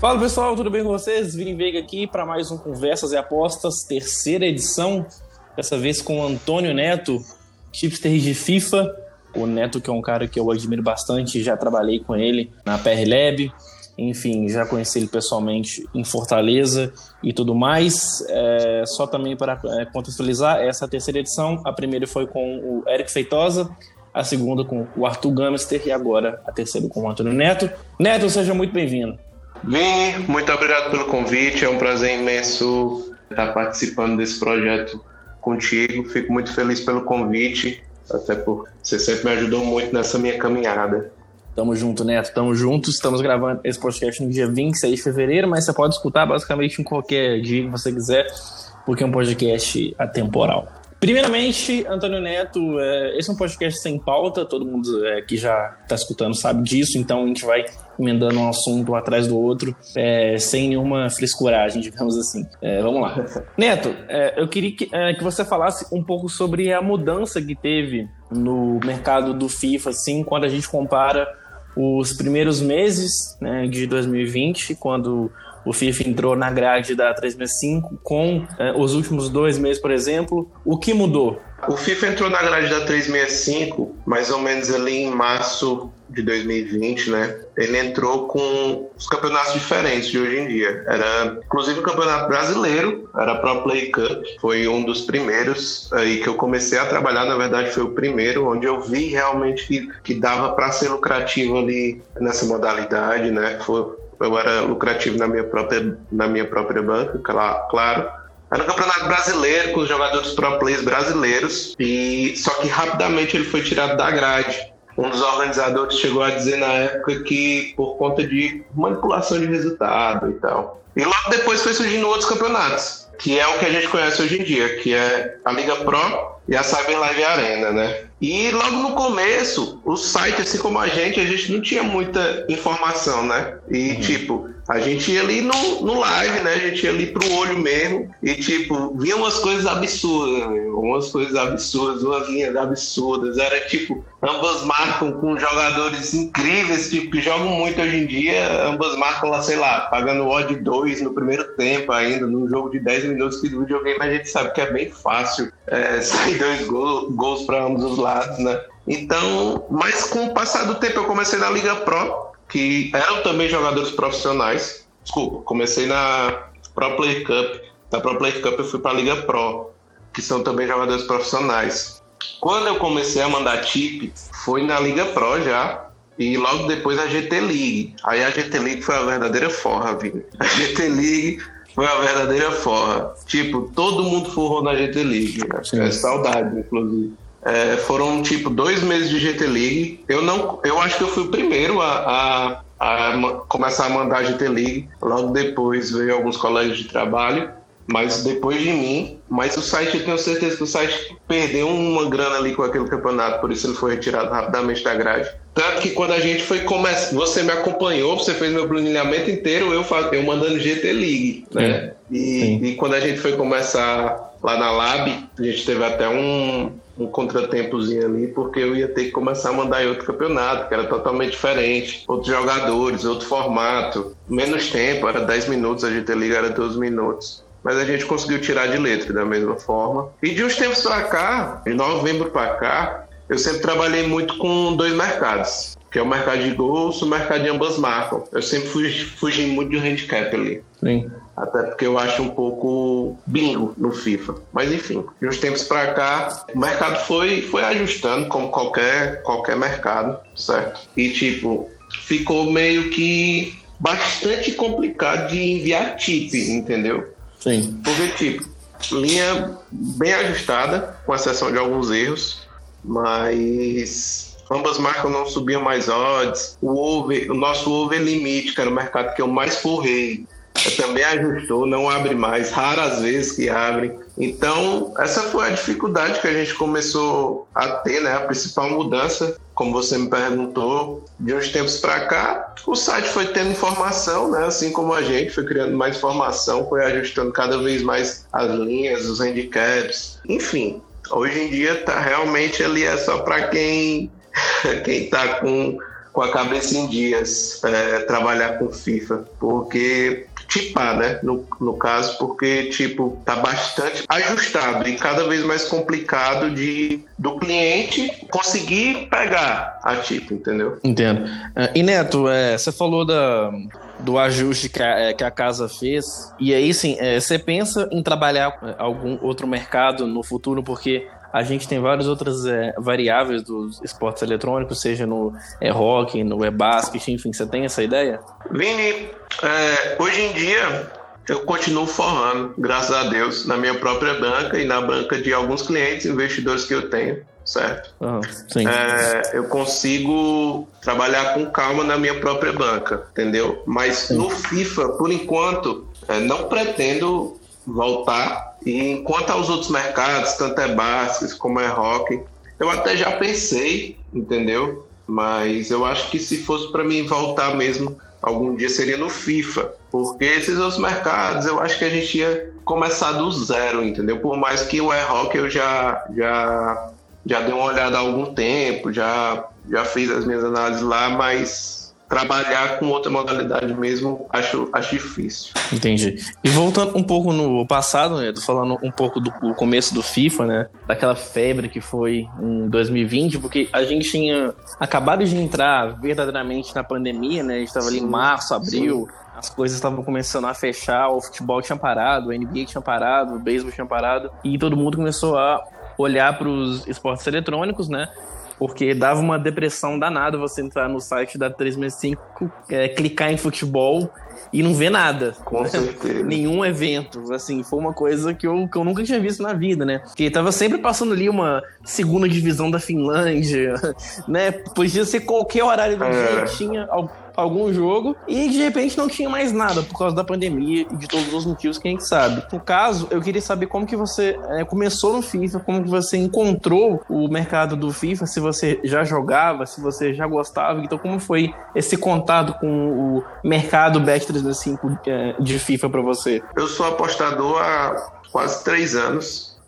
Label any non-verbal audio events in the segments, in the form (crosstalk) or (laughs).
Fala pessoal, tudo bem com vocês? Vini Veiga aqui para mais um Conversas e Apostas, terceira edição. Dessa vez com o Antônio Neto, tipster de FIFA. O Neto, que é um cara que eu admiro bastante, já trabalhei com ele na PR Lab. Enfim, já conheci ele pessoalmente em Fortaleza e tudo mais. É, só também para é, contextualizar, essa terceira edição, a primeira foi com o Eric Feitosa, a segunda com o Arthur Gamster e agora a terceira com o Antônio Neto. Neto, seja muito bem-vindo. Vini, muito obrigado pelo convite. É um prazer imenso estar participando desse projeto contigo. Fico muito feliz pelo convite, até porque você sempre me ajudou muito nessa minha caminhada. Tamo junto, Neto. Tamo juntos. Estamos gravando esse podcast no dia 26 de fevereiro, mas você pode escutar basicamente em qualquer dia que você quiser, porque é um podcast atemporal. Primeiramente, Antônio Neto, é, esse é um podcast sem pauta, todo mundo é, que já está escutando sabe disso, então a gente vai emendando um assunto atrás do outro, é, sem nenhuma frescuragem, (laughs) digamos assim. É, vamos lá. Neto, é, eu queria que, é, que, você falasse um pouco sobre a mudança que teve no mercado do FIFA, assim, quando a gente compara os primeiros meses né, de 2020, quando o FIFA entrou na grade da 365 com é, os últimos dois meses, por exemplo. O que mudou? O FIFA entrou na grade da 365 mais ou menos ali em março de 2020, né? Ele entrou com os campeonatos diferentes de hoje em dia. Era, inclusive, o campeonato brasileiro, era a Pro Play Cup, foi um dos primeiros aí que eu comecei a trabalhar. Na verdade, foi o primeiro onde eu vi realmente que, que dava para ser lucrativo ali nessa modalidade, né? Foi, eu era lucrativo na minha própria, na minha própria banca, claro. Era um campeonato brasileiro, com os jogadores pro players brasileiros, e só que rapidamente ele foi tirado da grade. Um dos organizadores chegou a dizer na época que por conta de manipulação de resultado e tal. E logo depois foi surgindo outros campeonatos, que é o que a gente conhece hoje em dia, que é a Liga Pro e a Cyber Live Arena, né? E logo no começo, o site, assim como a gente, a gente não tinha muita informação, né? E uhum. tipo, a gente ia ali no, no live, né? A gente ia ali pro olho mesmo. E tipo, vinha umas coisas absurdas, né? umas coisas absurdas, umas linhas absurdas. Era tipo, ambas marcam com jogadores incríveis, tipo, que jogam muito hoje em dia. Ambas marcam lá, sei lá, pagando odd 2 no primeiro tempo ainda, num jogo de 10 minutos que do videogame a gente sabe que é bem fácil é, sair dois gols, gols para ambos os lados lados, né? Então, mas com o passar do tempo eu comecei na Liga Pro, que eram também jogadores profissionais. Desculpa, comecei na Pro Player Cup. Da Pro Player Cup eu fui para a Liga Pro, que são também jogadores profissionais. Quando eu comecei a mandar tip, foi na Liga Pro já, e logo depois a GT League. Aí a GT League foi a verdadeira forra, viu? A GT League foi a verdadeira forra. Tipo, todo mundo forrou na GT League. É saudade, inclusive. É, foram tipo dois meses de GT League. Eu não, eu acho que eu fui o primeiro a, a, a começar a mandar GT League. Logo depois veio alguns colegas de trabalho, mas depois de mim. Mas o site, eu tenho certeza que o site perdeu uma grana ali com aquele campeonato, por isso ele foi retirado rapidamente da grade. Tanto que quando a gente foi começar, você me acompanhou, você fez meu planejamento inteiro, eu, faz, eu mandando GT League, né? E, e, quando a gente foi começar lá na Lab, a gente teve até um, um contratempozinho ali, porque eu ia ter que começar a mandar em outro campeonato, que era totalmente diferente, outros jogadores, outro formato, menos tempo, era 10 minutos, a gente liga era 12 minutos. Mas a gente conseguiu tirar de letra da mesma forma. E de uns tempos para cá, de novembro para cá, eu sempre trabalhei muito com dois mercados, que é o mercado de gols e o mercado de ambas marcas. Eu sempre fugi, fugi muito de handicap ali. Sim. Até porque eu acho um pouco bingo no FIFA. Mas enfim, de uns tempos para cá, o mercado foi, foi ajustando, como qualquer, qualquer mercado, certo? E tipo, ficou meio que bastante complicado de enviar tip, entendeu? Sim. Porque, tipo, linha bem ajustada, com exceção de alguns erros, mas ambas marcas não subiam mais odds. O over, o nosso over limite, que era o mercado que eu mais forrei, também ajustou, não abre mais, raras vezes que abre. Então, essa foi a dificuldade que a gente começou a ter, né? A principal mudança, como você me perguntou, de uns tempos para cá, o site foi tendo informação, né? Assim como a gente foi criando mais informação, foi ajustando cada vez mais as linhas, os handicaps, enfim. Hoje em dia tá realmente ali é só para quem (laughs) quem tá com com a cabeça em dias é, trabalhar com FIFA, porque tipar, né? No, no caso, porque, tipo, tá bastante ajustado e cada vez mais complicado de do cliente conseguir pegar a tipo, entendeu? Entendo. Uh, e Neto, é, você falou da, do ajuste que a, é, que a casa fez, e aí sim, é, você pensa em trabalhar algum outro mercado no futuro, porque a gente tem várias outras é, variáveis dos esportes eletrônicos, seja no é, rock, no é basquete, enfim, você tem essa ideia? Vini, é, hoje em dia eu continuo forrando, graças a Deus, na minha própria banca e na banca de alguns clientes investidores que eu tenho, certo? Uhum, é, eu consigo trabalhar com calma na minha própria banca, entendeu? Mas sim. no FIFA, por enquanto, é, não pretendo voltar. E enquanto aos outros mercados, tanto é basquete como é rock, eu até já pensei, entendeu? Mas eu acho que se fosse para mim voltar mesmo, algum dia seria no FIFA. Porque esses outros mercados, eu acho que a gente ia começar do zero, entendeu? Por mais que o e-rock eu já, já, já dei uma olhada há algum tempo, já, já fiz as minhas análises lá, mas trabalhar com outra modalidade mesmo, acho, acho difícil. Entendi. E voltando um pouco no passado, né, tô falando um pouco do começo do FIFA, né, daquela febre que foi em 2020, porque a gente tinha acabado de entrar verdadeiramente na pandemia, né, a gente estava ali em março, abril, sim. as coisas estavam começando a fechar, o futebol tinha parado, a NBA tinha parado, o beisebol tinha parado, e todo mundo começou a olhar para os esportes eletrônicos, né? Porque dava uma depressão danada você entrar no site da 365, é, clicar em futebol e não ver nada. Com (laughs) certeza. Nenhum evento. Assim, foi uma coisa que eu, que eu nunca tinha visto na vida, né? Porque tava sempre passando ali uma segunda divisão da Finlândia, (laughs) né? Podia ser qualquer horário do é. dia, tinha algum jogo e de repente não tinha mais nada por causa da pandemia e de todos os motivos que a gente sabe. No caso, eu queria saber como que você é, começou no FIFA, como que você encontrou o mercado do FIFA, se você já jogava, se você já gostava, então como foi esse contato com o mercado Bet365 é, de FIFA para você? Eu sou apostador há quase três anos,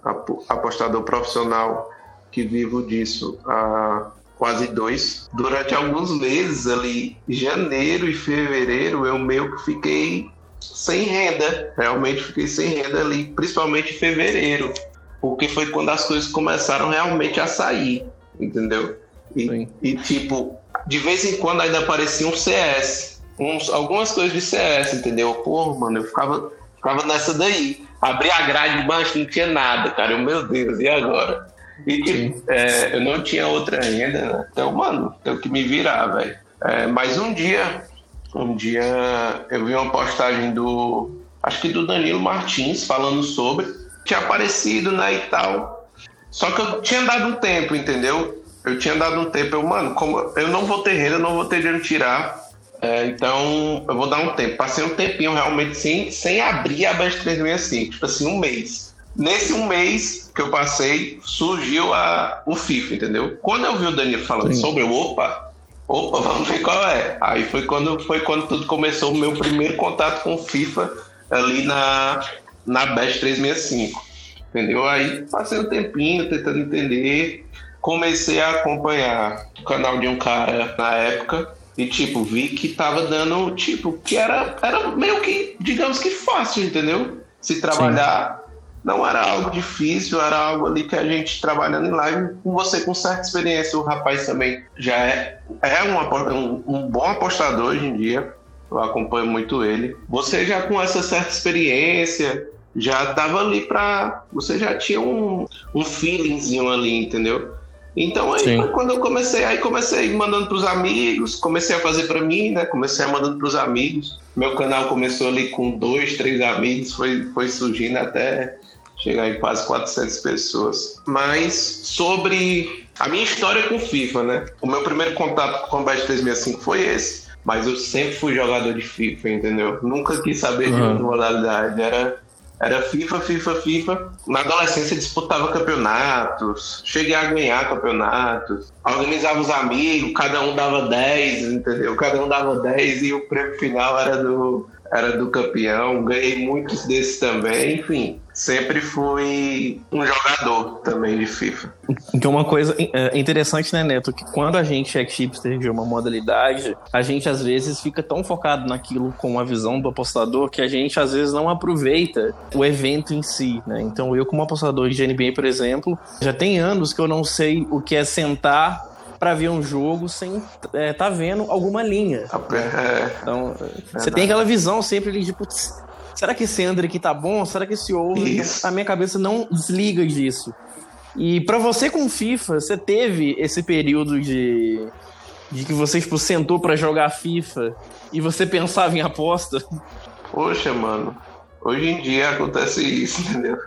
apostador profissional que vivo disso há quase dois. Durante alguns meses ali, janeiro e fevereiro, eu meio que fiquei sem renda. Realmente fiquei sem renda ali, principalmente em fevereiro. Porque foi quando as coisas começaram realmente a sair, entendeu? E, e tipo, de vez em quando ainda aparecia um CS. Uns, algumas coisas de CS, entendeu? Pô, mano, eu ficava, ficava nessa daí. Abri a grade de baixo, não tinha nada, cara. Eu, meu Deus, e agora? E é, eu não tinha outra renda, né? Então, mano, tenho que me virar, velho. É, mas um dia, um dia eu vi uma postagem do, acho que do Danilo Martins falando sobre, tinha aparecido, né, e tal. Só que eu tinha dado um tempo, entendeu? Eu tinha dado um tempo, eu, mano, como eu não vou ter renda, não vou ter dinheiro tirar, é, então eu vou dar um tempo. Passei um tempinho realmente sem, sem abrir a Best 365, tipo assim, um mês. Nesse um mês que eu passei, surgiu a, o FIFA, entendeu? Quando eu vi o Danilo falando Sim. sobre o opa, opa, (laughs) vamos ver qual é. Aí foi quando, foi quando tudo começou, o meu primeiro contato com o FIFA ali na, na Best 365. Entendeu? Aí passei um tempinho tentando entender. Comecei a acompanhar o canal de um cara na época. E, tipo, vi que tava dando, tipo, que era, era meio que, digamos que fácil, entendeu? Se trabalhar não era algo difícil, era algo ali que a gente trabalhando em live, com você com certa experiência, o rapaz também já é, é um, um, bom apostador hoje em dia, eu acompanho muito ele. Você já com essa certa experiência, já estava ali para. Você já tinha um, um feelingzinho ali, entendeu? Então aí Sim. quando eu comecei, aí comecei mandando para os amigos, comecei a fazer para mim, né? Comecei a mandando para os amigos. Meu canal começou ali com dois, três amigos, foi, foi surgindo até chegar em quase 400 pessoas. Mas sobre a minha história com FIFA, né? O meu primeiro contato com o Combat 365 foi esse. Mas eu sempre fui jogador de FIFA, entendeu? Nunca quis saber uhum. de outra modalidade. Era, era FIFA, FIFA, FIFA. Na adolescência disputava campeonatos, cheguei a ganhar campeonatos, organizava os amigos, cada um dava 10, entendeu? Cada um dava 10 e o prêmio final era do era do campeão, ganhei muitos desses também, enfim. Sempre fui um jogador também de FIFA. Então, uma coisa é, interessante, né, Neto, que quando a gente é chipster de uma modalidade, a gente às vezes fica tão focado naquilo com a visão do apostador que a gente às vezes não aproveita o evento em si, né? Então, eu, como apostador de NBA, por exemplo, já tem anos que eu não sei o que é sentar para ver um jogo sem é, tá vendo alguma linha. É, então, é você tem aquela visão sempre de, putz, será que esse André aqui tá bom? Será que esse outro? A minha cabeça não desliga disso. E para você com FIFA, você teve esse período de, de que você tipo, sentou para jogar FIFA e você pensava em aposta? Poxa, mano. Hoje em dia acontece isso, entendeu?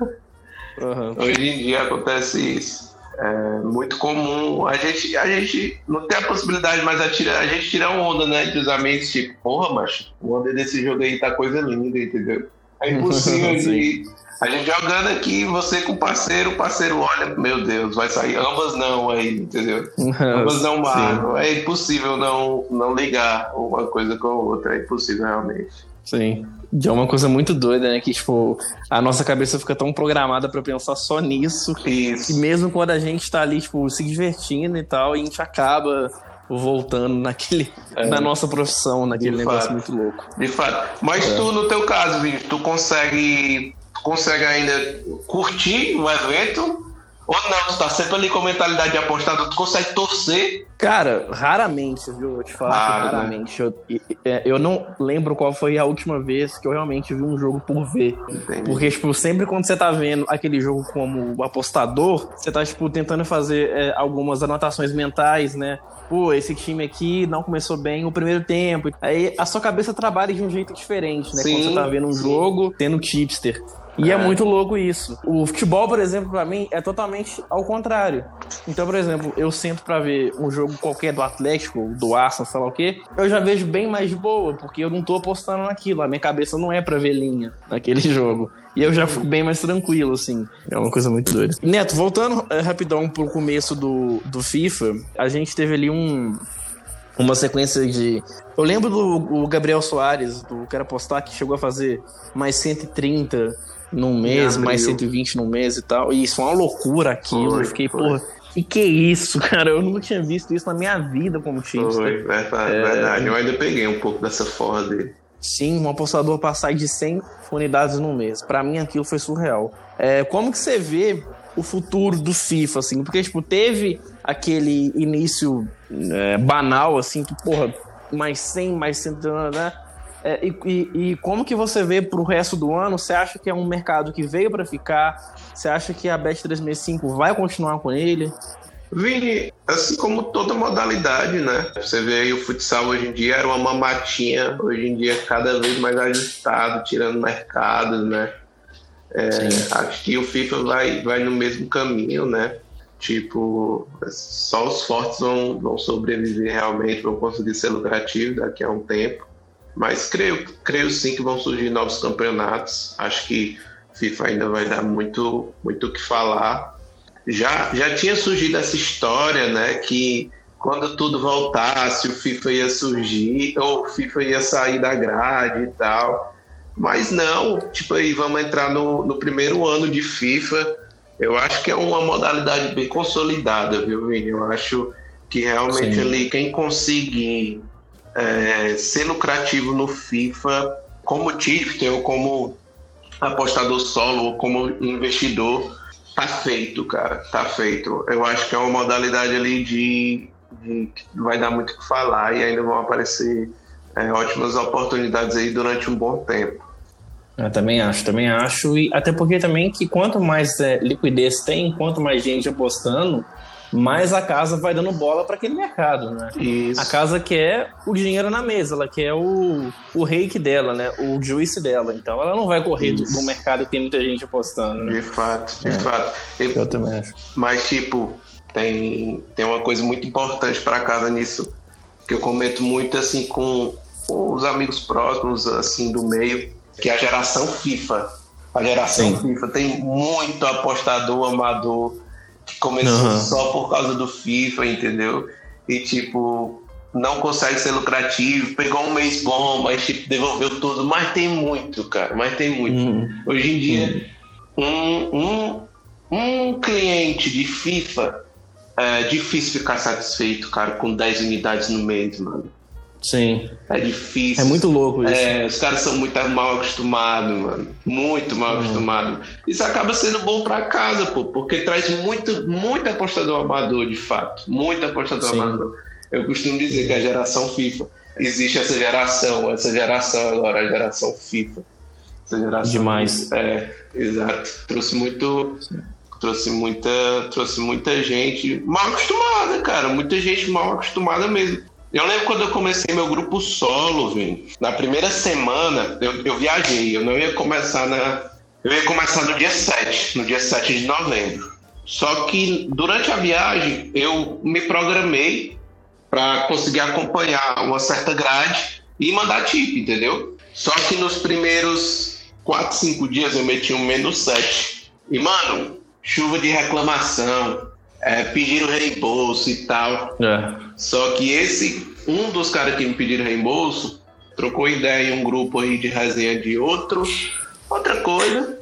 Uhum. Hoje em dia acontece isso. É muito comum. A gente, a gente não tem a possibilidade mais a, tira, a gente tirar onda, né? Entre os amigos, tipo, porra, macho, o onda desse jogo aí tá coisa linda, entendeu? É impossível (laughs) de. A gente jogando aqui, você com o parceiro, o parceiro olha, meu Deus, vai sair ambas não aí, entendeu? (laughs) ambas não marcam. É impossível não, não ligar uma coisa com a outra, é impossível realmente. Sim. E é uma coisa muito doida, né? Que, tipo, a nossa cabeça fica tão programada para pensar só nisso. Isso. Que mesmo quando a gente tá ali, tipo, se divertindo e tal, a gente acaba voltando naquele, é. na nossa profissão, naquele De negócio fato. muito louco. De fato. Mas é. tu, no teu caso, Vinícius, tu consegue, consegue ainda curtir o evento ou não, tu tá sempre ali com a mentalidade de apostador, tu consegue torcer? Cara, raramente, viu? Vou te falar ah, raramente. Né? Eu, é, eu não lembro qual foi a última vez que eu realmente vi um jogo por ver. Entendi. Porque, tipo, sempre quando você tá vendo aquele jogo como apostador, você tá, tipo, tentando fazer é, algumas anotações mentais, né? Pô, esse time aqui não começou bem o primeiro tempo. Aí a sua cabeça trabalha de um jeito diferente, né? Sim, quando você tá vendo um sim. jogo, tendo chipster. E é. é. muito louco isso. O futebol, por exemplo, para mim é totalmente ao contrário. Então, por exemplo, eu sento para ver um jogo qualquer do Atlético, do Arsenal, sei lá o quê, eu já vejo bem mais de boa, porque eu não tô apostando naquilo. A minha cabeça não é pra ver linha naquele (laughs) jogo. E eu já fico bem mais tranquilo, assim. É uma coisa muito doida. Neto, voltando é, rapidão pro começo do, do FIFA, a gente teve ali um, uma sequência de. Eu lembro do Gabriel Soares, do Quero Apostar, que chegou a fazer mais 130 num mês, mais 120 num mês e tal. E isso é uma loucura aquilo. Foi, eu fiquei, foi. porra, que que é isso, (laughs) cara? Eu nunca tinha visto isso na minha vida como time. Foi, verdade, é... verdade. Eu ainda peguei um pouco dessa forra dele. Sim, um apostador passar de 100 unidades no mês. Para mim aquilo foi surreal. É, como que você vê o futuro do FIFA, assim? Porque, tipo, teve aquele início é, banal, assim, que, porra, mais 100, mais 100, né? É, e, e, e, como que você vê para o resto do ano? Você acha que é um mercado que veio para ficar? Você acha que a Bet 365 vai continuar com ele? Vini, assim como toda modalidade, né? Você vê aí o futsal hoje em dia era uma mamatinha, hoje em dia é cada vez mais ajustado, tirando mercados, né? É, acho que o FIFA vai, vai no mesmo caminho, né? Tipo, só os fortes vão, vão sobreviver realmente, vão conseguir ser lucrativos daqui a um tempo. Mas creio, creio sim que vão surgir novos campeonatos. Acho que FIFA ainda vai dar muito muito o que falar. Já, já tinha surgido essa história, né, que quando tudo voltasse, o FIFA ia surgir, ou o FIFA ia sair da grade e tal. Mas não, tipo aí, vamos entrar no, no primeiro ano de FIFA. Eu acho que é uma modalidade bem consolidada, viu, Vini? Eu acho que realmente Sim. ali quem conseguir é, ser lucrativo no FIFA como tipster ou como apostador solo ou como investidor, tá feito, cara, tá feito. Eu acho que é uma modalidade ali de, de que vai dar muito o que falar e ainda vão aparecer é, ótimas oportunidades aí durante um bom tempo. Eu também acho, também acho. E até porque também que quanto mais é, liquidez tem, quanto mais gente apostando, mais a casa vai dando bola para aquele mercado, né? Isso. A casa quer o dinheiro na mesa, ela quer o, o reiki dela, né? O juice dela. Então ela não vai correr do, do, mercado que tem muita gente apostando. Né? De fato, de é. fato. Eu, Eu também acho. Mas, tipo, tem, tem uma coisa muito importante para casa nisso, que eu comento muito assim com, com os amigos próximos, assim, do meio, que é a geração FIFA. A geração Sim. FIFA tem muito apostador amador começou uhum. só por causa do FIFA, entendeu? E tipo, não consegue ser lucrativo, pegou um mês bom, mas tipo, devolveu tudo. Mas tem muito, cara, mas tem muito. Hum. Hoje em dia, hum. um, um, um cliente de FIFA é difícil ficar satisfeito, cara, com 10 unidades no mês, mano. Sim. É difícil. É muito louco isso. É, os caras são muito mal acostumados, mano. Muito mal hum. acostumados. Isso acaba sendo bom para casa, pô, porque traz muito, muito apostador amador, de fato. Muito apostador Sim. amador. Eu costumo dizer que a geração FIFA. Existe essa geração, essa geração agora, a geração FIFA. Essa geração. Demais. É, exato. Trouxe muito. Trouxe muita, trouxe muita gente mal acostumada, cara. Muita gente mal acostumada mesmo. Eu lembro quando eu comecei meu grupo solo, viu? Na primeira semana, eu, eu viajei. Eu não ia começar na. Eu ia começar no dia 7, no dia 7 de novembro. Só que durante a viagem eu me programei para conseguir acompanhar uma certa grade e mandar tip, entendeu? Só que nos primeiros 4, 5 dias eu meti um menos 7. E, mano, chuva de reclamação, é, pediram reembolso e tal. É. Só que esse, um dos caras que me pediram reembolso, trocou ideia em um grupo aí de resenha de outro, outra coisa.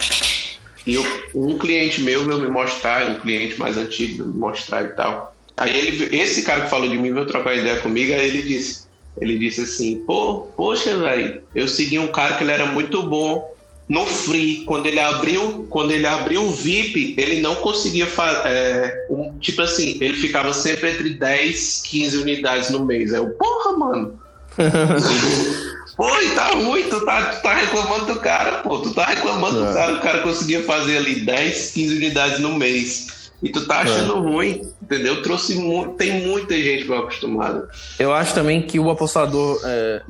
E eu, um cliente meu veio me mostrar, um cliente mais antigo, me mostrar e tal. Aí ele, esse cara que falou de mim veio trocar ideia comigo, aí ele disse, ele disse assim, pô, poxa, velho, eu segui um cara que ele era muito bom no free, quando ele abriu, quando ele abriu o VIP, ele não conseguia fazer, é, um, tipo assim, ele ficava sempre entre 10, 15 unidades no mês. Aí eu, porra, mano. (laughs) Pô, tá ruim, tu tá, tu tá reclamando do cara, pô. Tu tá reclamando é. do cara, o cara conseguia fazer ali 10, 15 unidades no mês. E tu tá achando é. ruim, entendeu? Trouxe tem muita gente mal acostumada. Eu acho também que o apostador é,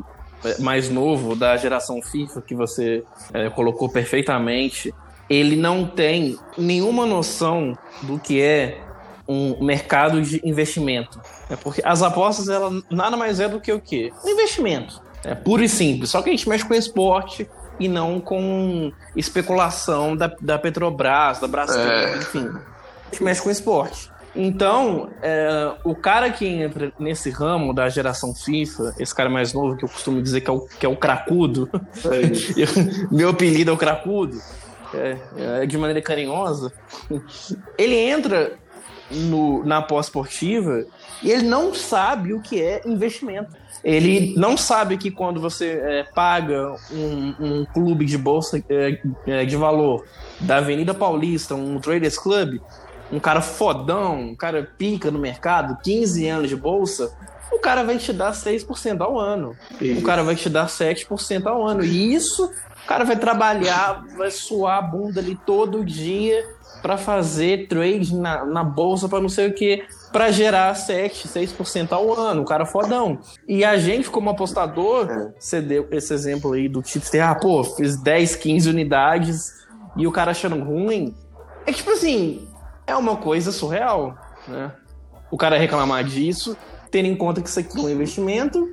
mais novo da geração FIFA que você é, colocou perfeitamente, ele não tem nenhuma noção do que é um mercado de investimento. É porque as apostas ela nada mais é do que o quê? Um investimento. É puro e simples. Só que a gente mexe com esporte e não com especulação da, da Petrobras, da Brasil, é. enfim. A gente mexe com esporte. Então, é, o cara que entra nesse ramo da geração FIFA, esse cara mais novo que eu costumo dizer que é o, que é o cracudo, é (laughs) meu apelido é o cracudo, é, é, de maneira carinhosa, ele entra no, na pós-esportiva e ele não sabe o que é investimento. Ele não sabe que quando você é, paga um, um, clube de bolsa é, é, de valor da Avenida Paulista, um Traders Club, um cara fodão, um cara pica no mercado, 15 anos de bolsa, o cara vai te dar 6% ao ano. Isso. O cara vai te dar 7% ao ano. E isso, o cara vai trabalhar, vai suar a bunda ali todo dia para fazer trade na, na bolsa para não sei o que, para gerar 7, 6% ao ano. O cara fodão. E a gente, como apostador, é. você deu esse exemplo aí do tipo, ah, pô, fiz 10, 15 unidades e o cara achando ruim. É tipo assim, é uma coisa surreal, né? O cara reclamar disso, tendo em conta que isso aqui é um investimento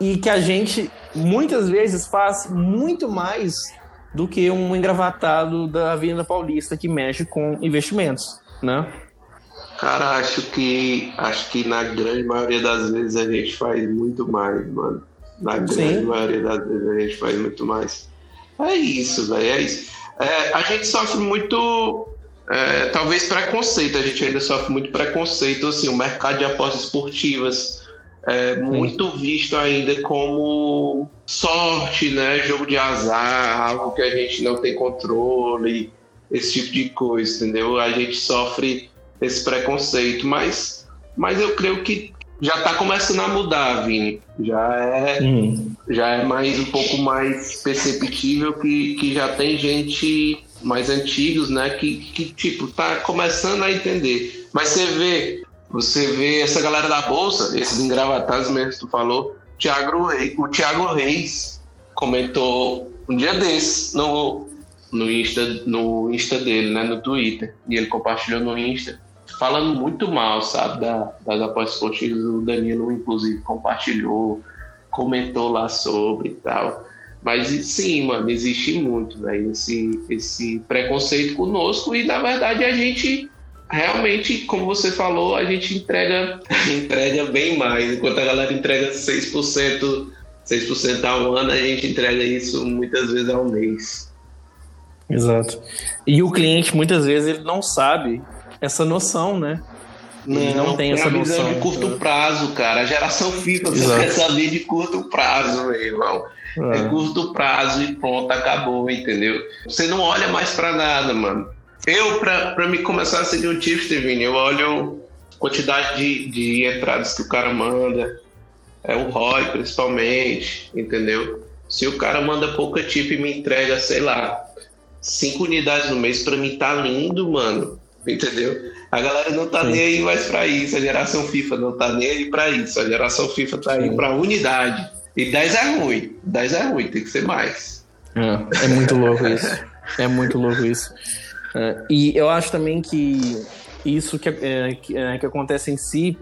e que a gente muitas vezes faz muito mais do que um engravatado da Avenida Paulista que mexe com investimentos, né? Cara, acho que acho que na grande maioria das vezes a gente faz muito mais, mano. Na grande Sim. maioria das vezes a gente faz muito mais. É isso, velho, é isso. É, a gente sofre muito é, talvez preconceito, a gente ainda sofre muito preconceito, assim, o mercado de apostas esportivas é muito visto ainda como sorte, né, jogo de azar, algo que a gente não tem controle, esse tipo de coisa, entendeu? A gente sofre esse preconceito, mas, mas eu creio que já está começando a mudar, Vini. Já é, hum. já é mais um pouco mais perceptível que, que já tem gente mais antigos, né, que, que tipo tá começando a entender. Mas você vê, você vê essa galera da bolsa, esses engravatados mesmo que tu falou, Thiago o Thiago Reis comentou um dia desses no no Insta, no Insta dele, né, no Twitter, e ele compartilhou no Insta, falando muito mal, sabe, da, das apostas esportivas, o Danilo inclusive compartilhou, comentou lá sobre e tal. Mas sim, mano, existe muito, velho, esse, esse preconceito conosco e na verdade a gente realmente, como você falou, a gente entrega, (laughs) entrega bem mais. Enquanto a galera entrega 6%, 6% ao ano, a gente entrega isso muitas vezes ao mês. Exato. E o cliente, muitas vezes, ele não sabe essa noção, né? Não, não tem essa noção. de curto prazo, cara. A geração FIFA quer saber de curto prazo, meu irmão. É. é curto prazo e pronto, acabou, entendeu? Você não olha mais para nada, mano. Eu, para me começar a seguir o Tipster, Vini, eu olho quantidade de, de entradas que o cara manda, é o ROI principalmente, entendeu? Se o cara manda pouca tip e me entrega, sei lá, cinco unidades no mês, para mim tá lindo, mano, entendeu? A galera não tá Sim. nem aí mais pra isso, a geração FIFA não tá nem aí pra isso, a geração FIFA tá aí pra unidade. E 10 é ruim, 10 é ruim, tem que ser mais. É, é muito louco isso. É muito louco isso. É, e eu acho também que isso que, é, que, é, que acontece em si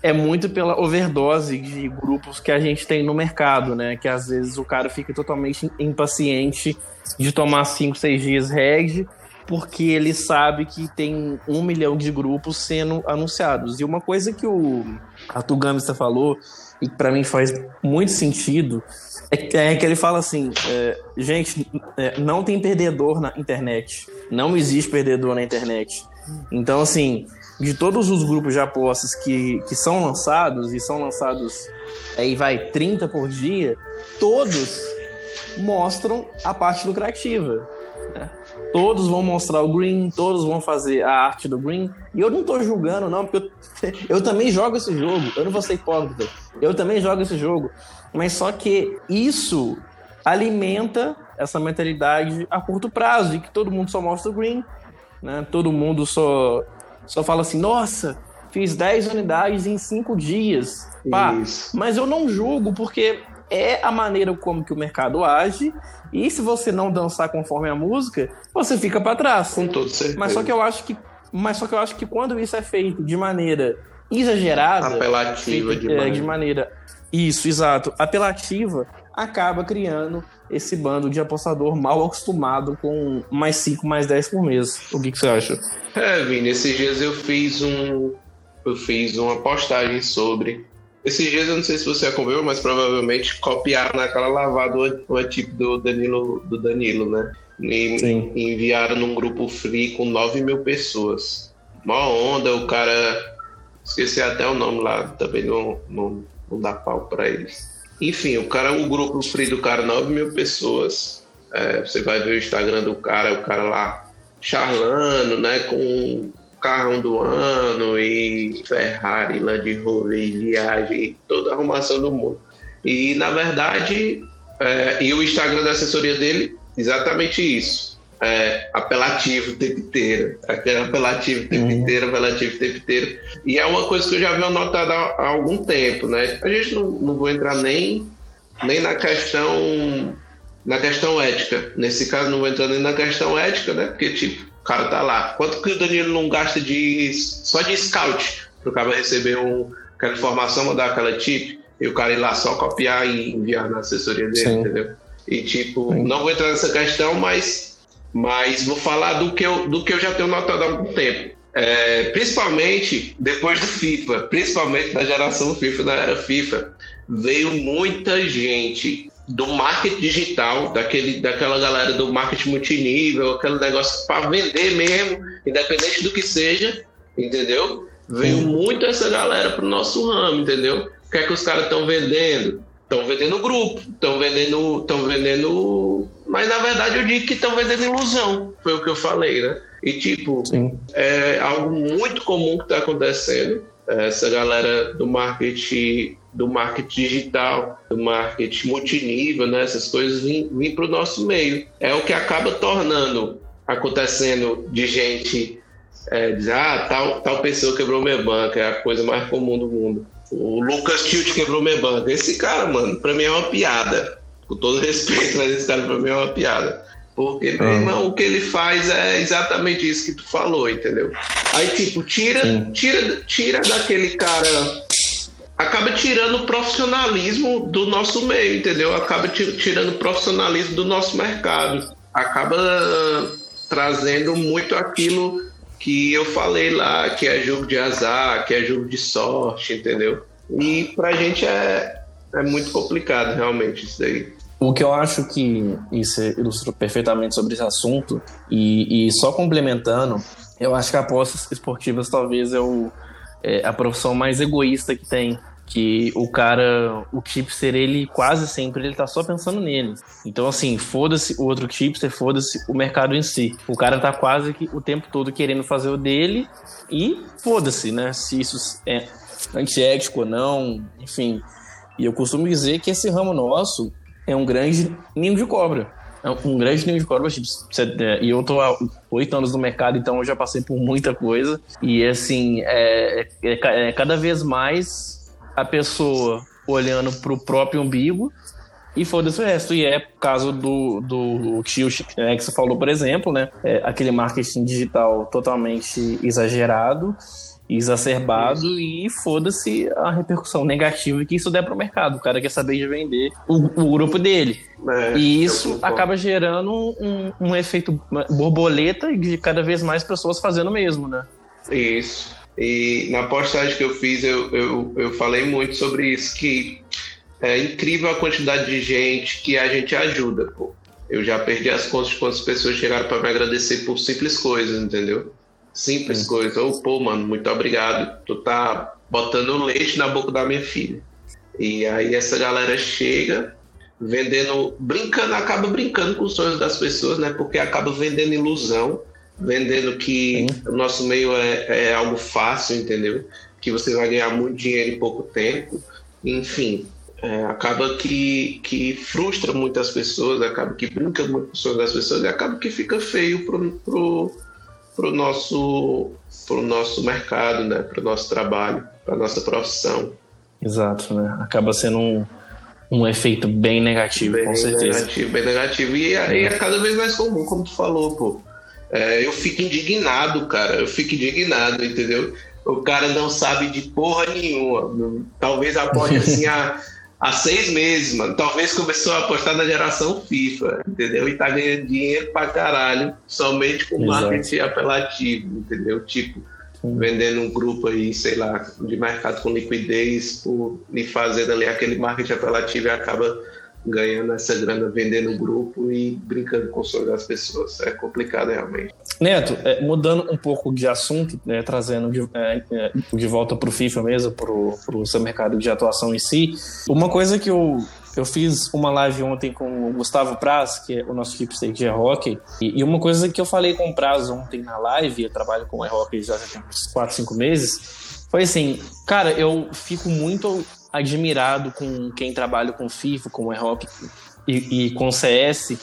é muito pela overdose de grupos que a gente tem no mercado, né? Que às vezes o cara fica totalmente impaciente de tomar 5, 6 dias reg, porque ele sabe que tem um milhão de grupos sendo anunciados. E uma coisa que o Arthur Gambista falou, e para mim faz muito sentido, é, é que ele fala assim: é, gente, é, não tem perdedor na internet. Não existe perdedor na internet. Então, assim, de todos os grupos de apostas que, que são lançados, e são lançados aí vai 30 por dia, todos mostram a parte lucrativa. Né? Todos vão mostrar o green, todos vão fazer a arte do green. E eu não tô julgando, não, porque eu, (laughs) eu também jogo esse jogo. Eu não vou ser hipócrita. Eu também jogo esse jogo. Mas só que isso alimenta essa mentalidade a curto prazo, de que todo mundo só mostra o green, né? Todo mundo só, só fala assim, nossa, fiz 10 unidades em 5 dias. Pá, mas eu não julgo, porque é a maneira como que o mercado age, e se você não dançar conforme a música, você fica para trás. Com todo certeza. Mas só que eu acho que mas só que eu acho que quando isso é feito de maneira exagerada, apelativa feito, é, de maneira isso, exato. Apelativa acaba criando esse bando de apostador mal acostumado com mais 5, mais 10 por mês. O que, que você acha? É, Vini, esses dias eu fiz um. Eu fiz uma postagem sobre. Esses dias eu não sei se você acompanhou, mas provavelmente copiaram naquela lavada o antigo do Danilo, do Danilo, né? E Sim. enviaram num grupo free com 9 mil pessoas. Mó onda, o cara. Esqueci até o nome lá, também não, não não dá pau para eles. Enfim, o cara, o grupo free do cara, 9 mil pessoas. É, você vai ver o Instagram do cara, o cara lá charlando, né, com carrão do ano e Ferrari, Land Rover, viagem, toda a arrumação do mundo. E na verdade, é, e o Instagram da assessoria dele, exatamente isso é, apelativo o tempo inteiro. Aquele apelativo o tempo uhum. inteiro, apelativo o tempo inteiro. E é uma coisa que eu já venho notado há, há algum tempo, né? A gente não, não vou entrar nem, nem na questão na questão ética. Nesse caso, não vou entrar nem na questão ética, né? Porque, tipo, cara tá lá. Quanto que o Danilo não gasta de só de scout para o cara receber um, aquela informação, mandar aquela tip, e o cara ir lá só copiar e enviar na assessoria dele, Sim. entendeu? E, tipo, Sim. não vou entrar nessa questão, mas mas vou falar do que eu, do que eu já tenho notado há algum tempo. É, principalmente depois do FIFA, principalmente da geração FIFA, da era FIFA, veio muita gente do marketing digital, daquele, daquela galera do marketing multinível, aquele negócio para vender mesmo, independente do que seja, entendeu? Veio muito essa galera pro nosso ramo, entendeu? O que é que os caras estão vendendo? Estão vendendo grupo, estão vendendo, estão vendendo, mas na verdade eu digo que estão vendendo ilusão, foi o que eu falei, né? E tipo, Sim. é algo muito comum que está acontecendo. Essa galera do marketing, do marketing digital, do marketing multinível, né? Essas coisas vêm vim para o nosso meio. É o que acaba tornando acontecendo de gente é, dizer, ah, tal, tal pessoa quebrou minha banca, é a coisa mais comum do mundo. O Lucas Tilt quebrou minha banca. Esse cara, mano, pra mim é uma piada. Com todo (laughs) respeito, mas esse cara pra mim é uma piada. Porque, meu uhum. irmão, o que ele faz é exatamente isso que tu falou, entendeu? Aí, tipo, tira, tira, tira daquele cara. Acaba tirando o profissionalismo do nosso meio, entendeu? Acaba tirando o profissionalismo do nosso mercado. Acaba trazendo muito aquilo que eu falei lá que é jogo de azar, que é jogo de sorte, entendeu? E pra gente é, é muito complicado, realmente, isso daí. O que eu acho que isso ilustra perfeitamente sobre esse assunto, e, e só complementando, eu acho que apostas esportivas talvez é, o, é a profissão mais egoísta que tem que o cara, o chipster, ele quase sempre ele tá só pensando nele. Então, assim, foda-se o outro chipster, foda-se o mercado em si. O cara tá quase que o tempo todo querendo fazer o dele e foda-se, né? Se isso é antiético ou não, enfim. E eu costumo dizer que esse ramo nosso é um grande ninho de cobra. É um grande ninho de cobra. É, e eu tô há oito anos no mercado, então eu já passei por muita coisa. E, assim, é, é, é cada vez mais a pessoa olhando pro próprio umbigo e foda-se o resto. E é caso do, do tio né, que você falou, por exemplo, né? É aquele marketing digital totalmente exagerado, exacerbado e foda-se a repercussão negativa que isso der pro mercado. O cara quer saber de vender o, o grupo dele. É, e isso acaba gerando um, um efeito borboleta de cada vez mais pessoas fazendo o mesmo, né? Isso. E na postagem que eu fiz, eu, eu, eu falei muito sobre isso, que é incrível a quantidade de gente que a gente ajuda, pô. Eu já perdi as contas de quantas pessoas chegaram para me agradecer por simples coisas, entendeu? Simples Sim. coisas. Ou, pô, mano, muito obrigado. Tu tá botando leite na boca da minha filha. E aí essa galera chega vendendo, brincando, acaba brincando com os sonhos das pessoas, né? Porque acaba vendendo ilusão vendendo que Sim. o nosso meio é, é, algo fácil, entendeu? Que você vai ganhar muito dinheiro em pouco tempo. Enfim, é, acaba que, que frustra muitas pessoas, acaba que brinca com sonhos das pessoas e acaba que fica feio pro, pro, pro, nosso, pro nosso mercado, né? Pro nosso trabalho, pra nossa profissão. Exato, né? Acaba sendo um, um efeito bem negativo, bem com certeza. Negativo, bem negativo. E aí é cada vez mais comum, como tu falou, pô é, eu fico indignado, cara. Eu fico indignado, entendeu? O cara não sabe de porra nenhuma. Talvez aposte (laughs) assim há, há seis meses, mano. Talvez começou a apostar na geração FIFA, entendeu? E tá ganhando dinheiro pra caralho, somente com marketing apelativo, entendeu? Tipo, vendendo um grupo aí, sei lá, de mercado com liquidez, por me fazer ali aquele marketing apelativo e acaba ganhando essa grana vendendo o grupo e brincando com o sonho das pessoas. É complicado realmente. Neto, é, mudando um pouco de assunto, né, trazendo de, é, é de volta para o FIFA mesmo, para o seu mercado de atuação em si, uma coisa que eu, eu fiz uma live ontem com o Gustavo Praz, que é o nosso keepsake de hockey, e, uma coisa que eu falei com o Praz ontem na live, eu trabalho com hockey já tem uns 4, 5 meses, foi assim, cara, eu fico muito admirado com quem trabalha com FIFA, com o rock e, e, com CS,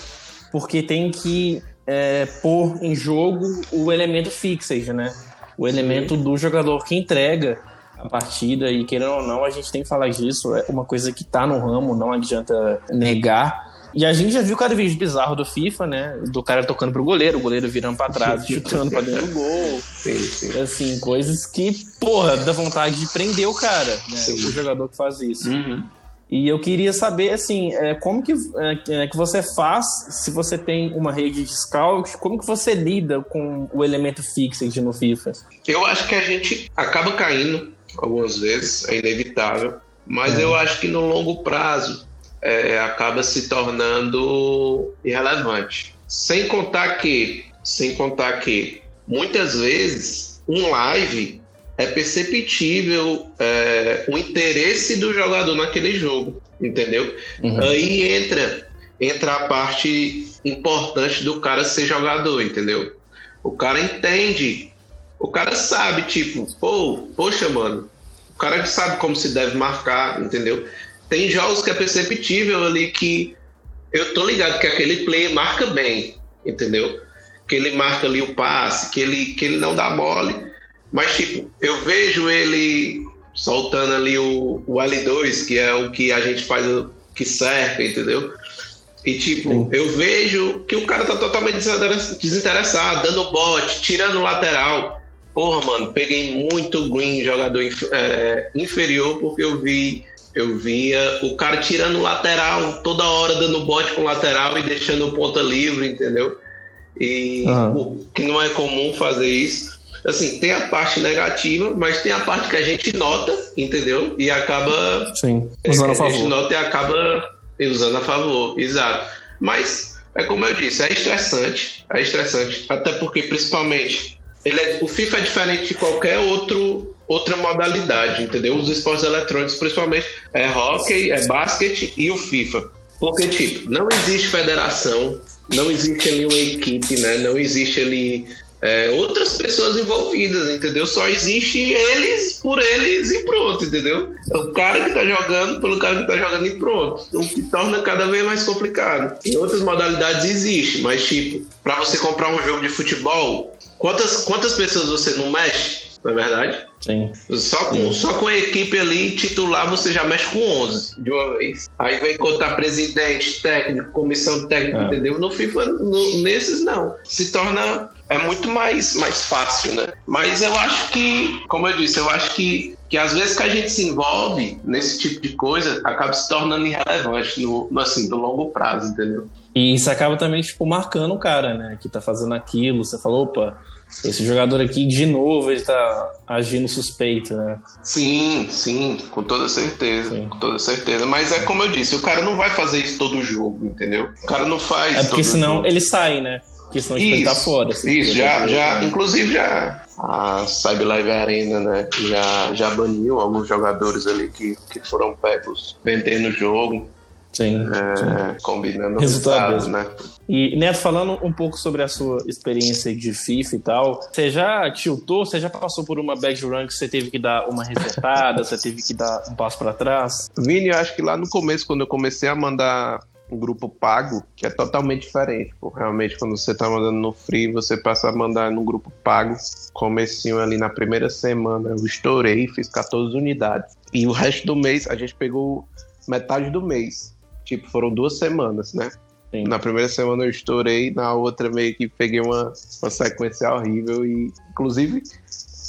porque tem que é, pôr em jogo o elemento fixed, né? O elemento do jogador que entrega a partida e querendo ou não, a gente tem que falar disso, é uma coisa que tá no ramo, não adianta negar. E a gente já viu cada vídeo bizarro do FIFA, né? Do cara tocando pro goleiro, o goleiro virando pra trás, chutando pra dentro do gol. Sim, sim. Assim, coisas que, porra, dá vontade de prender o cara, né? Sim. O jogador que faz isso. Uhum. E eu queria saber, assim, é, como que, é, é, que você faz se você tem uma rede de scout, como que você lida com o elemento fixed no FIFA? Eu acho que a gente acaba caindo algumas vezes, é inevitável, mas é. eu acho que no longo prazo é, acaba se tornando irrelevante. Sem contar que, sem contar que muitas vezes um live é perceptível é, o interesse do jogador naquele jogo, entendeu? Uhum. Aí entra entra a parte importante do cara ser jogador, entendeu? O cara entende, o cara sabe, tipo, pô, poxa, mano, o cara sabe como se deve marcar, entendeu? Tem jogos que é perceptível ali que eu tô ligado que aquele player marca bem, entendeu? Que ele marca ali o passe, que ele, que ele não dá mole. Mas, tipo, eu vejo ele soltando ali o, o L2, que é o que a gente faz, que cerca, entendeu? E, tipo, Sim. eu vejo que o cara tá totalmente desinteressado, dando bote, tirando lateral. Porra, mano, peguei muito green jogador é, inferior porque eu vi eu via o cara tirando lateral, toda hora dando bote com lateral e deixando o ponta livre, entendeu? E o, que não é comum fazer isso. assim, tem a parte negativa, mas tem a parte que a gente nota, entendeu? E acaba. Sim, usando é, a favor. A gente nota e acaba usando a favor, exato. Mas, é como eu disse, é estressante. É estressante. Até porque, principalmente, ele é, o FIFA é diferente de qualquer outro, outra modalidade, entendeu? Os esportes eletrônicos, principalmente, é hockey, é basquete e o FIFA. Porque, tipo, não existe federação, não existe ali uma equipe, né? Não existe ali é, outras pessoas envolvidas, entendeu? Só existe eles por eles e pronto, entendeu? É o cara que tá jogando pelo cara que tá jogando e pronto. O que torna cada vez mais complicado. Em outras modalidades existe, mas tipo, para você comprar um jogo de futebol, quantas, quantas pessoas você não mexe? Não é verdade? Sim. Só com, Sim. só com a equipe ali titular você já mexe com 11 de uma vez. Aí vem contar presidente, técnico, comissão técnica, É. entendeu? No FIFA, no- nesses não. Se torna. É muito mais, mais fácil, né? Mas eu acho que, como eu disse, eu acho que, que às vezes que a gente se envolve nesse tipo de coisa, acaba se tornando irrelevante no, no, assim, no longo prazo, entendeu? E isso acaba também, tipo, marcando o cara, né? Que tá fazendo aquilo. Você falou, opa, esse jogador aqui, de novo, ele tá agindo suspeito, né? Sim, sim, com toda certeza, Sim. com toda certeza. Mas é como eu disse, o cara não vai fazer isso todo jogo, entendeu? O cara não faz. É porque senão jogo. ele sai, né? Porque senão tipo, ele tá fora. assim, Isso, já, tá já, fora. inclusive já a Cyber Live Arena, né, já, já baniu alguns jogadores ali que, que foram pegos vendendo o jogo, Sim, sim. é, combinando Resultado resultados, né? E, Neto, falando um pouco sobre a sua experiência de FIFA e tal, você já tiltou, você já passou por uma bad run que você teve que dar uma resetada, você teve que dar um passo pra trás? Vini, eu acho que lá no começo, quando eu comecei a mandar um grupo pago, que é totalmente diferente. Pô. Realmente, quando você tá mandando no free, você passa a mandar no grupo pago. Comecinho ali na primeira semana, eu estourei, fiz 14 unidades. E o resto do mês, a gente pegou metade do mês. Tipo, foram duas semanas, né? Sim. Na primeira semana eu estourei, na outra meio que peguei uma, uma sequência horrível. E, inclusive,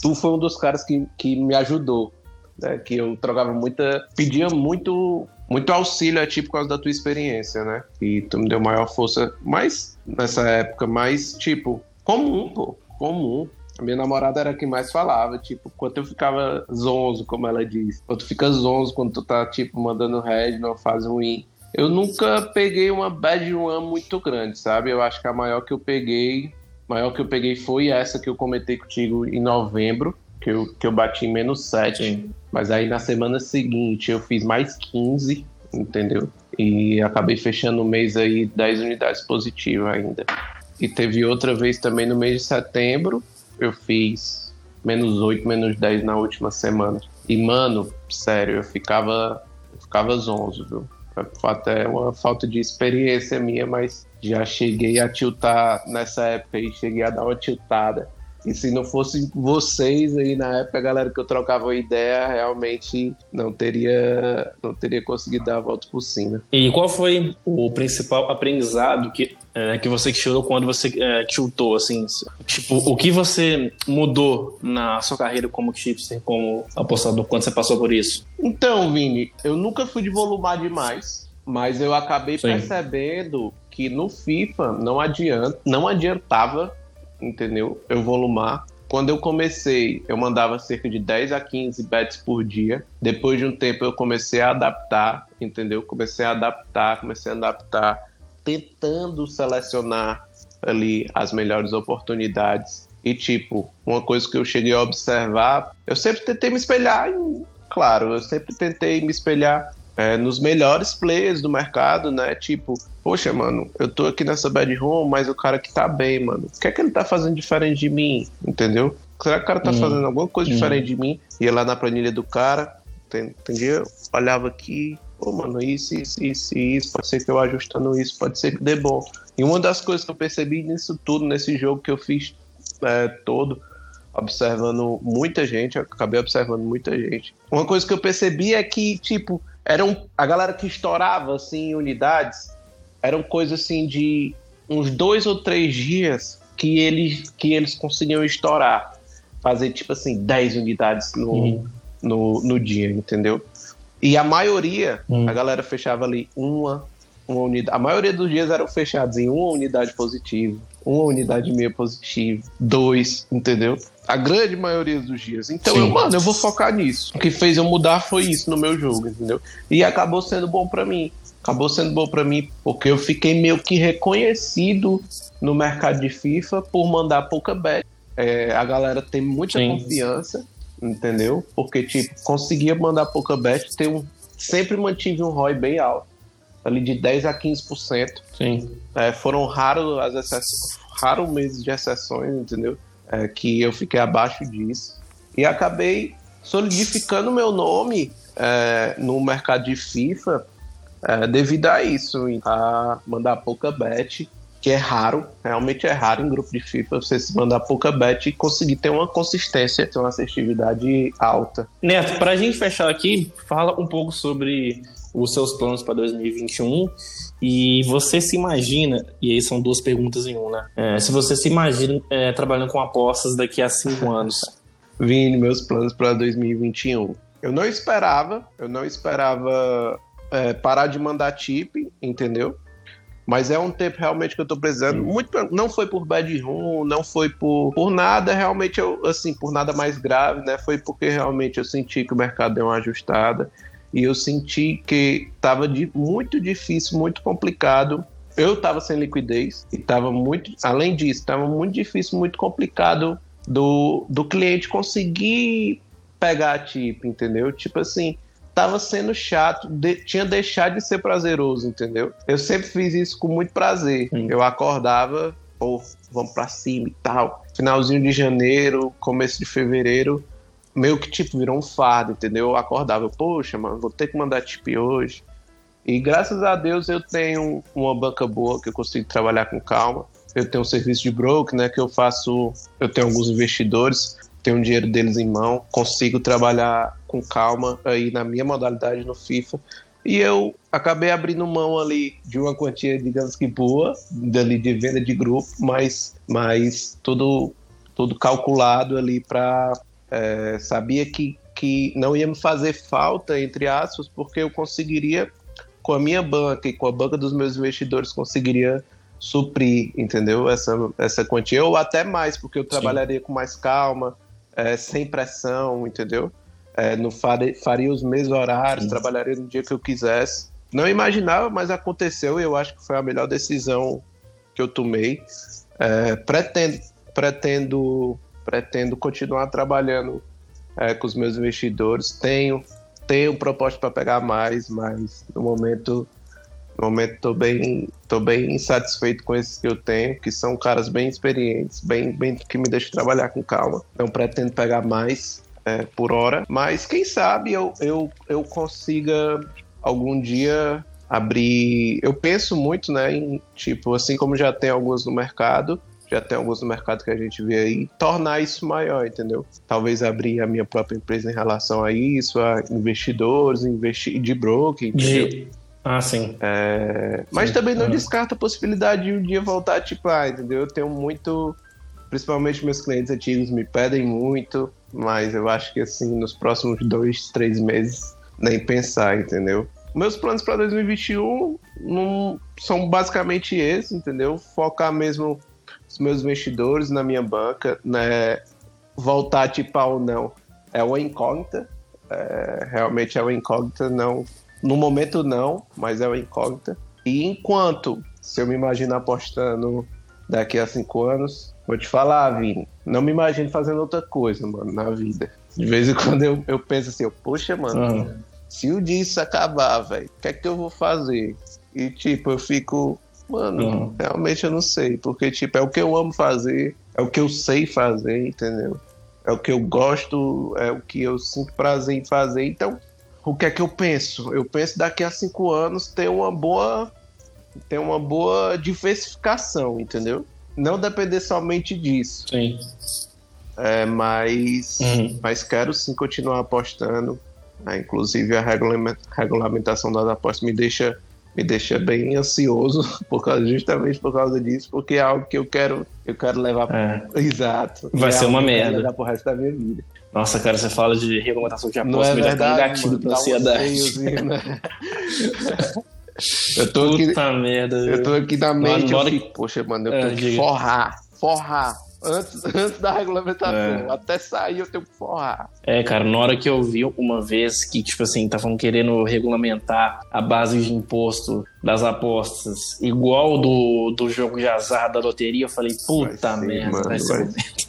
tu foi um dos caras que, que me ajudou né, que eu trocava muita. pedia muito, muito auxílio a ti por causa da tua experiência, né? E tu me deu maior força, mas nessa época, mais tipo, comum, pô, comum. A minha namorada era quem mais falava, tipo, quando eu ficava zonzo, como ela diz. Quando tu fica zonzo, quando tu tá, tipo, mandando red numa fase ruim. Eu nunca peguei uma bad run muito grande, sabe? Eu acho que a maior que eu peguei, maior que eu peguei foi essa que eu comentei contigo em novembro, que eu, que eu bati em menos 7. Sim. Mas aí na semana seguinte eu fiz mais 15, entendeu? E acabei fechando o mês aí 10 unidades positivas ainda. E teve outra vez também no mês de setembro, eu fiz menos 8, menos 10 na última semana. E, mano, sério, eu ficava, eu ficava zonzo, viu? Até uma falta de experiência minha, mas já cheguei a tiltar nessa época aí, cheguei a dar uma tiltada. E se não fosse vocês aí na época, a galera que eu trocava ideia, realmente não teria, não teria conseguido dar a volta por cima. E qual foi o principal aprendizado que, é, que você tirou quando você é, tiltou, assim? Tipo, o que você mudou na sua carreira como tipster, como apostador, quando você passou por isso? Então, Vini, eu nunca fui de volumar demais, mas eu acabei Sim. percebendo que no FIFA não adianta, não adiantava, entendeu? Eu volumar. Quando eu comecei, eu mandava cerca de 10 a 15 bets por dia. Depois de um tempo eu comecei a adaptar, entendeu? Comecei a adaptar, comecei a adaptar, tentando selecionar ali as melhores oportunidades. E tipo, uma coisa que eu cheguei a observar, eu sempre tentei me espelhar em, claro, eu sempre tentei me espelhar é, nos melhores players do mercado, né? Tipo, poxa, mano, eu tô aqui nessa bad room, mas o cara que tá bem, mano, o que é que ele tá fazendo diferente de mim? Entendeu? Será que o cara tá Hum. fazendo alguma coisa Hum. diferente de mim? Ia lá na planilha do cara, enten- entendia? Olhava aqui, pô, mano, isso, isso, isso, isso, pode ser que eu ajustando isso, pode ser que dê bom. E uma das coisas que eu percebi nisso tudo, nesse jogo que eu fiz é, todo, observando muita gente, acabei observando muita gente. Uma coisa que eu percebi é que, tipo, eram a galera que estourava assim em unidades, eram coisas assim de uns dois ou três dias que eles que eles conseguiam estourar, fazer tipo assim 10 unidades no, Uhum. no, no dia, entendeu? E a maioria, Hum. a galera fechava ali uma, uma unidade. A maioria dos dias eram fechados em uma unidade positiva, uma unidade meia positiva, dois, entendeu? A grande maioria dos dias. Então, eu, mano, eu vou focar nisso. O que fez eu mudar foi isso no meu jogo, entendeu? E acabou sendo bom para mim. Acabou sendo bom para mim porque eu fiquei meio que reconhecido no mercado de FIFA por mandar pouca bet. É, a galera tem muita Sim. confiança, entendeu? Porque, tipo, conseguia mandar pouca bet, ter um, sempre mantive um ROI bem alto ali de 10 a 15%. Sim. É, foram raros as exceções, raros meses de exceções, entendeu? É, que eu fiquei abaixo disso. E acabei solidificando meu nome é, no mercado de FIFA é, devido a isso, a mandar pouca bet, que é raro, realmente é raro em grupo de FIFA você se mandar pouca bet e conseguir ter uma consistência, ter uma assertividade alta. Neto, para a gente fechar aqui, fala um pouco sobre os seus planos para 2021 e você se imagina, e aí são duas perguntas em uma, né? É, se você se imagina é, trabalhando com apostas daqui a cinco (laughs) anos. Vini, meus planos para 2021. Eu não esperava, eu não esperava é, parar de mandar tip, entendeu? Mas é um tempo realmente que eu tô precisando. Muito, não foi por bad room, não foi por, por nada, realmente, eu, assim, por nada mais grave, né? Foi porque realmente eu senti que o mercado deu uma ajustada e eu senti que estava muito difícil, muito complicado. Eu estava sem liquidez e estava muito, além disso, estava muito difícil, muito complicado do, do cliente conseguir pegar a tip, entendeu? Tipo assim, estava sendo chato, de, tinha deixado de ser prazeroso, entendeu? Eu sempre fiz isso com muito prazer. Sim. Eu acordava, pô, vamos para cima e tal. Finalzinho de janeiro, começo de fevereiro, meio que tipo virou um fardo, entendeu? Eu acordava, poxa, mano, vou ter que mandar tip hoje. E graças a Deus eu tenho uma banca boa que eu consigo trabalhar com calma. Eu tenho um serviço de broker, né, que eu faço, eu tenho alguns investidores, tenho o dinheiro deles em mão, consigo trabalhar com calma aí na minha modalidade no FIFA. E eu acabei abrindo mão ali de uma quantia, digamos que boa, dali de venda de grupo, mas, mas tudo, tudo calculado ali para é, sabia que, que não ia me fazer falta, entre aspas, porque eu conseguiria, com a minha banca e com a banca dos meus investidores, conseguiria suprir, entendeu? Essa, essa quantia, ou até mais, porque eu trabalharia Sim. com mais calma, é, sem pressão, entendeu? É, não faria, faria os mesmos horários, Sim. trabalharia no dia que eu quisesse. Não imaginava, mas aconteceu e eu acho que foi a melhor decisão que eu tomei. É, pretendo, pretendo pretendo continuar trabalhando é, com os meus investidores. Tenho, tenho proposta para pegar mais, mas no momento no momento estou bem, tô bem insatisfeito com esses que eu tenho, que são caras bem experientes, bem, bem que me deixam trabalhar com calma. Não pretendo pegar mais é, por hora, mas quem sabe eu, eu, eu consiga algum dia abrir. Eu penso muito, né, em tipo, assim como já tem alguns no mercado, já tem alguns no mercado que a gente vê aí, tornar isso maior, entendeu? Talvez abrir a minha própria empresa em relação a isso, a investidores, investir de broker, entendeu? De... Ah, sim. É... Mas sim. também não ah. descarta a possibilidade de um dia voltar, tipo, ah, entendeu? Eu tenho muito, principalmente meus clientes antigos me pedem muito, mas eu acho que assim, nos próximos dois, três meses, nem pensar, entendeu? Meus planos para 2021 não, são basicamente esses, entendeu? Focar mesmo os meus investidores na minha banca, né, voltar tipo ou não, é uma incógnita. É, realmente é uma incógnita, não. No momento não, mas é uma incógnita. E enquanto, se eu me imagino apostando daqui a cinco anos, vou te falar, Vini, não me imagino fazendo outra coisa, mano, na vida. De vez em quando eu, eu penso assim, poxa, mano, uhum. se o dia isso acabar, velho, o que é que eu vou fazer? E tipo, eu fico Mano, uhum. realmente eu não sei. Porque, tipo, é o que eu amo fazer, é o que eu sei fazer, entendeu? É o que eu gosto, é o que eu sinto prazer em fazer. Então, o que é que eu penso? Eu penso daqui a cinco anos ter uma boa. ter uma boa diversificação, entendeu? Não depender somente disso. Sim. É, mas, uhum. mas quero sim continuar apostando. Né? Inclusive a regulamentação das apostas me deixa me deixa bem ansioso (laughs) por causa, justamente por causa disso, porque é algo que eu quero, eu quero levar é. exato. Vai é ser uma merda. Levar pro resto da minha vida. Nossa, cara, você fala de regulamentação de aposta, Não é verdade, um gatilho pra ansiedade. né? (laughs) Eu tô Puta aqui, merda. eu tô aqui na mente, hora eu fico, poxa, mano, eu É, tenho que forrar, forrar. Antes, (laughs) antes da regulamentação, É. até sair eu tenho que forrar. É, cara, na hora que eu vi uma vez que, tipo assim, estavam querendo regulamentar a base de imposto das apostas igual do, do jogo de azar da loteria, eu falei, puta Vai merda, mano, vai ser.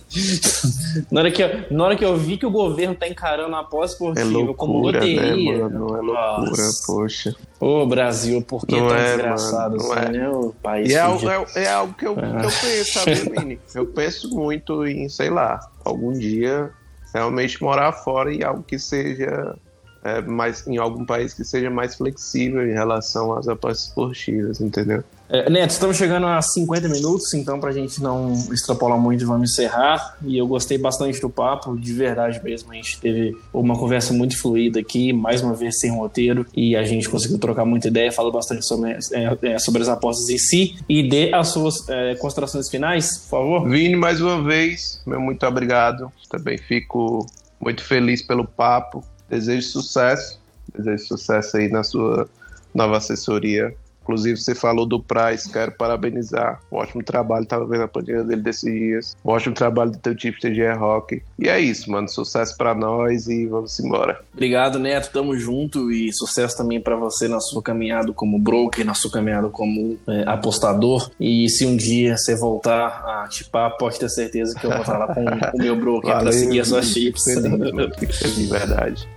(laughs) na, hora que eu, na hora que eu vi que o governo tá encarando a aposta É esportiva como loucura, né, loteria. mano? É loucura, Nossa. poxa. Ô, Brasil, por que Não tão é, desgraçado mano, assim, é. né? O país E é algo, é, é algo que eu, que eu penso, sabe, Vini? Eu penso muito em, sei lá, algum dia realmente morar fora e algo que seja é, mais em algum país que seja mais flexível em relação às apostas esportivas, entendeu? É, Neto, estamos chegando a 50 minutos, então pra gente não extrapolar muito, vamos encerrar. E eu gostei bastante do papo, de verdade mesmo. A gente teve uma conversa muito fluida aqui, mais uma vez sem roteiro, e a gente conseguiu trocar muita ideia, falou bastante sobre, é, é, sobre as apostas em si. E dê as suas é, considerações finais, por favor. Vini, mais uma vez, meu muito obrigado. Também fico muito feliz pelo papo. Desejo sucesso. Desejo sucesso aí na sua nova assessoria. Inclusive, você falou do Price, quero parabenizar. Um ótimo trabalho, tava vendo a planilha dele desses dias. Um ótimo trabalho do teu tipo TG Rock. E é isso, mano. Sucesso pra nós e vamos embora. Obrigado, Neto. Tamo junto e sucesso também pra você na sua caminhada como broker, na sua caminhada como é, apostador. E se um dia você voltar a tipar, pode ter certeza que eu vou estar lá com o meu broker (laughs) pra seguir as suas chips. feliz, feliz, de verdade.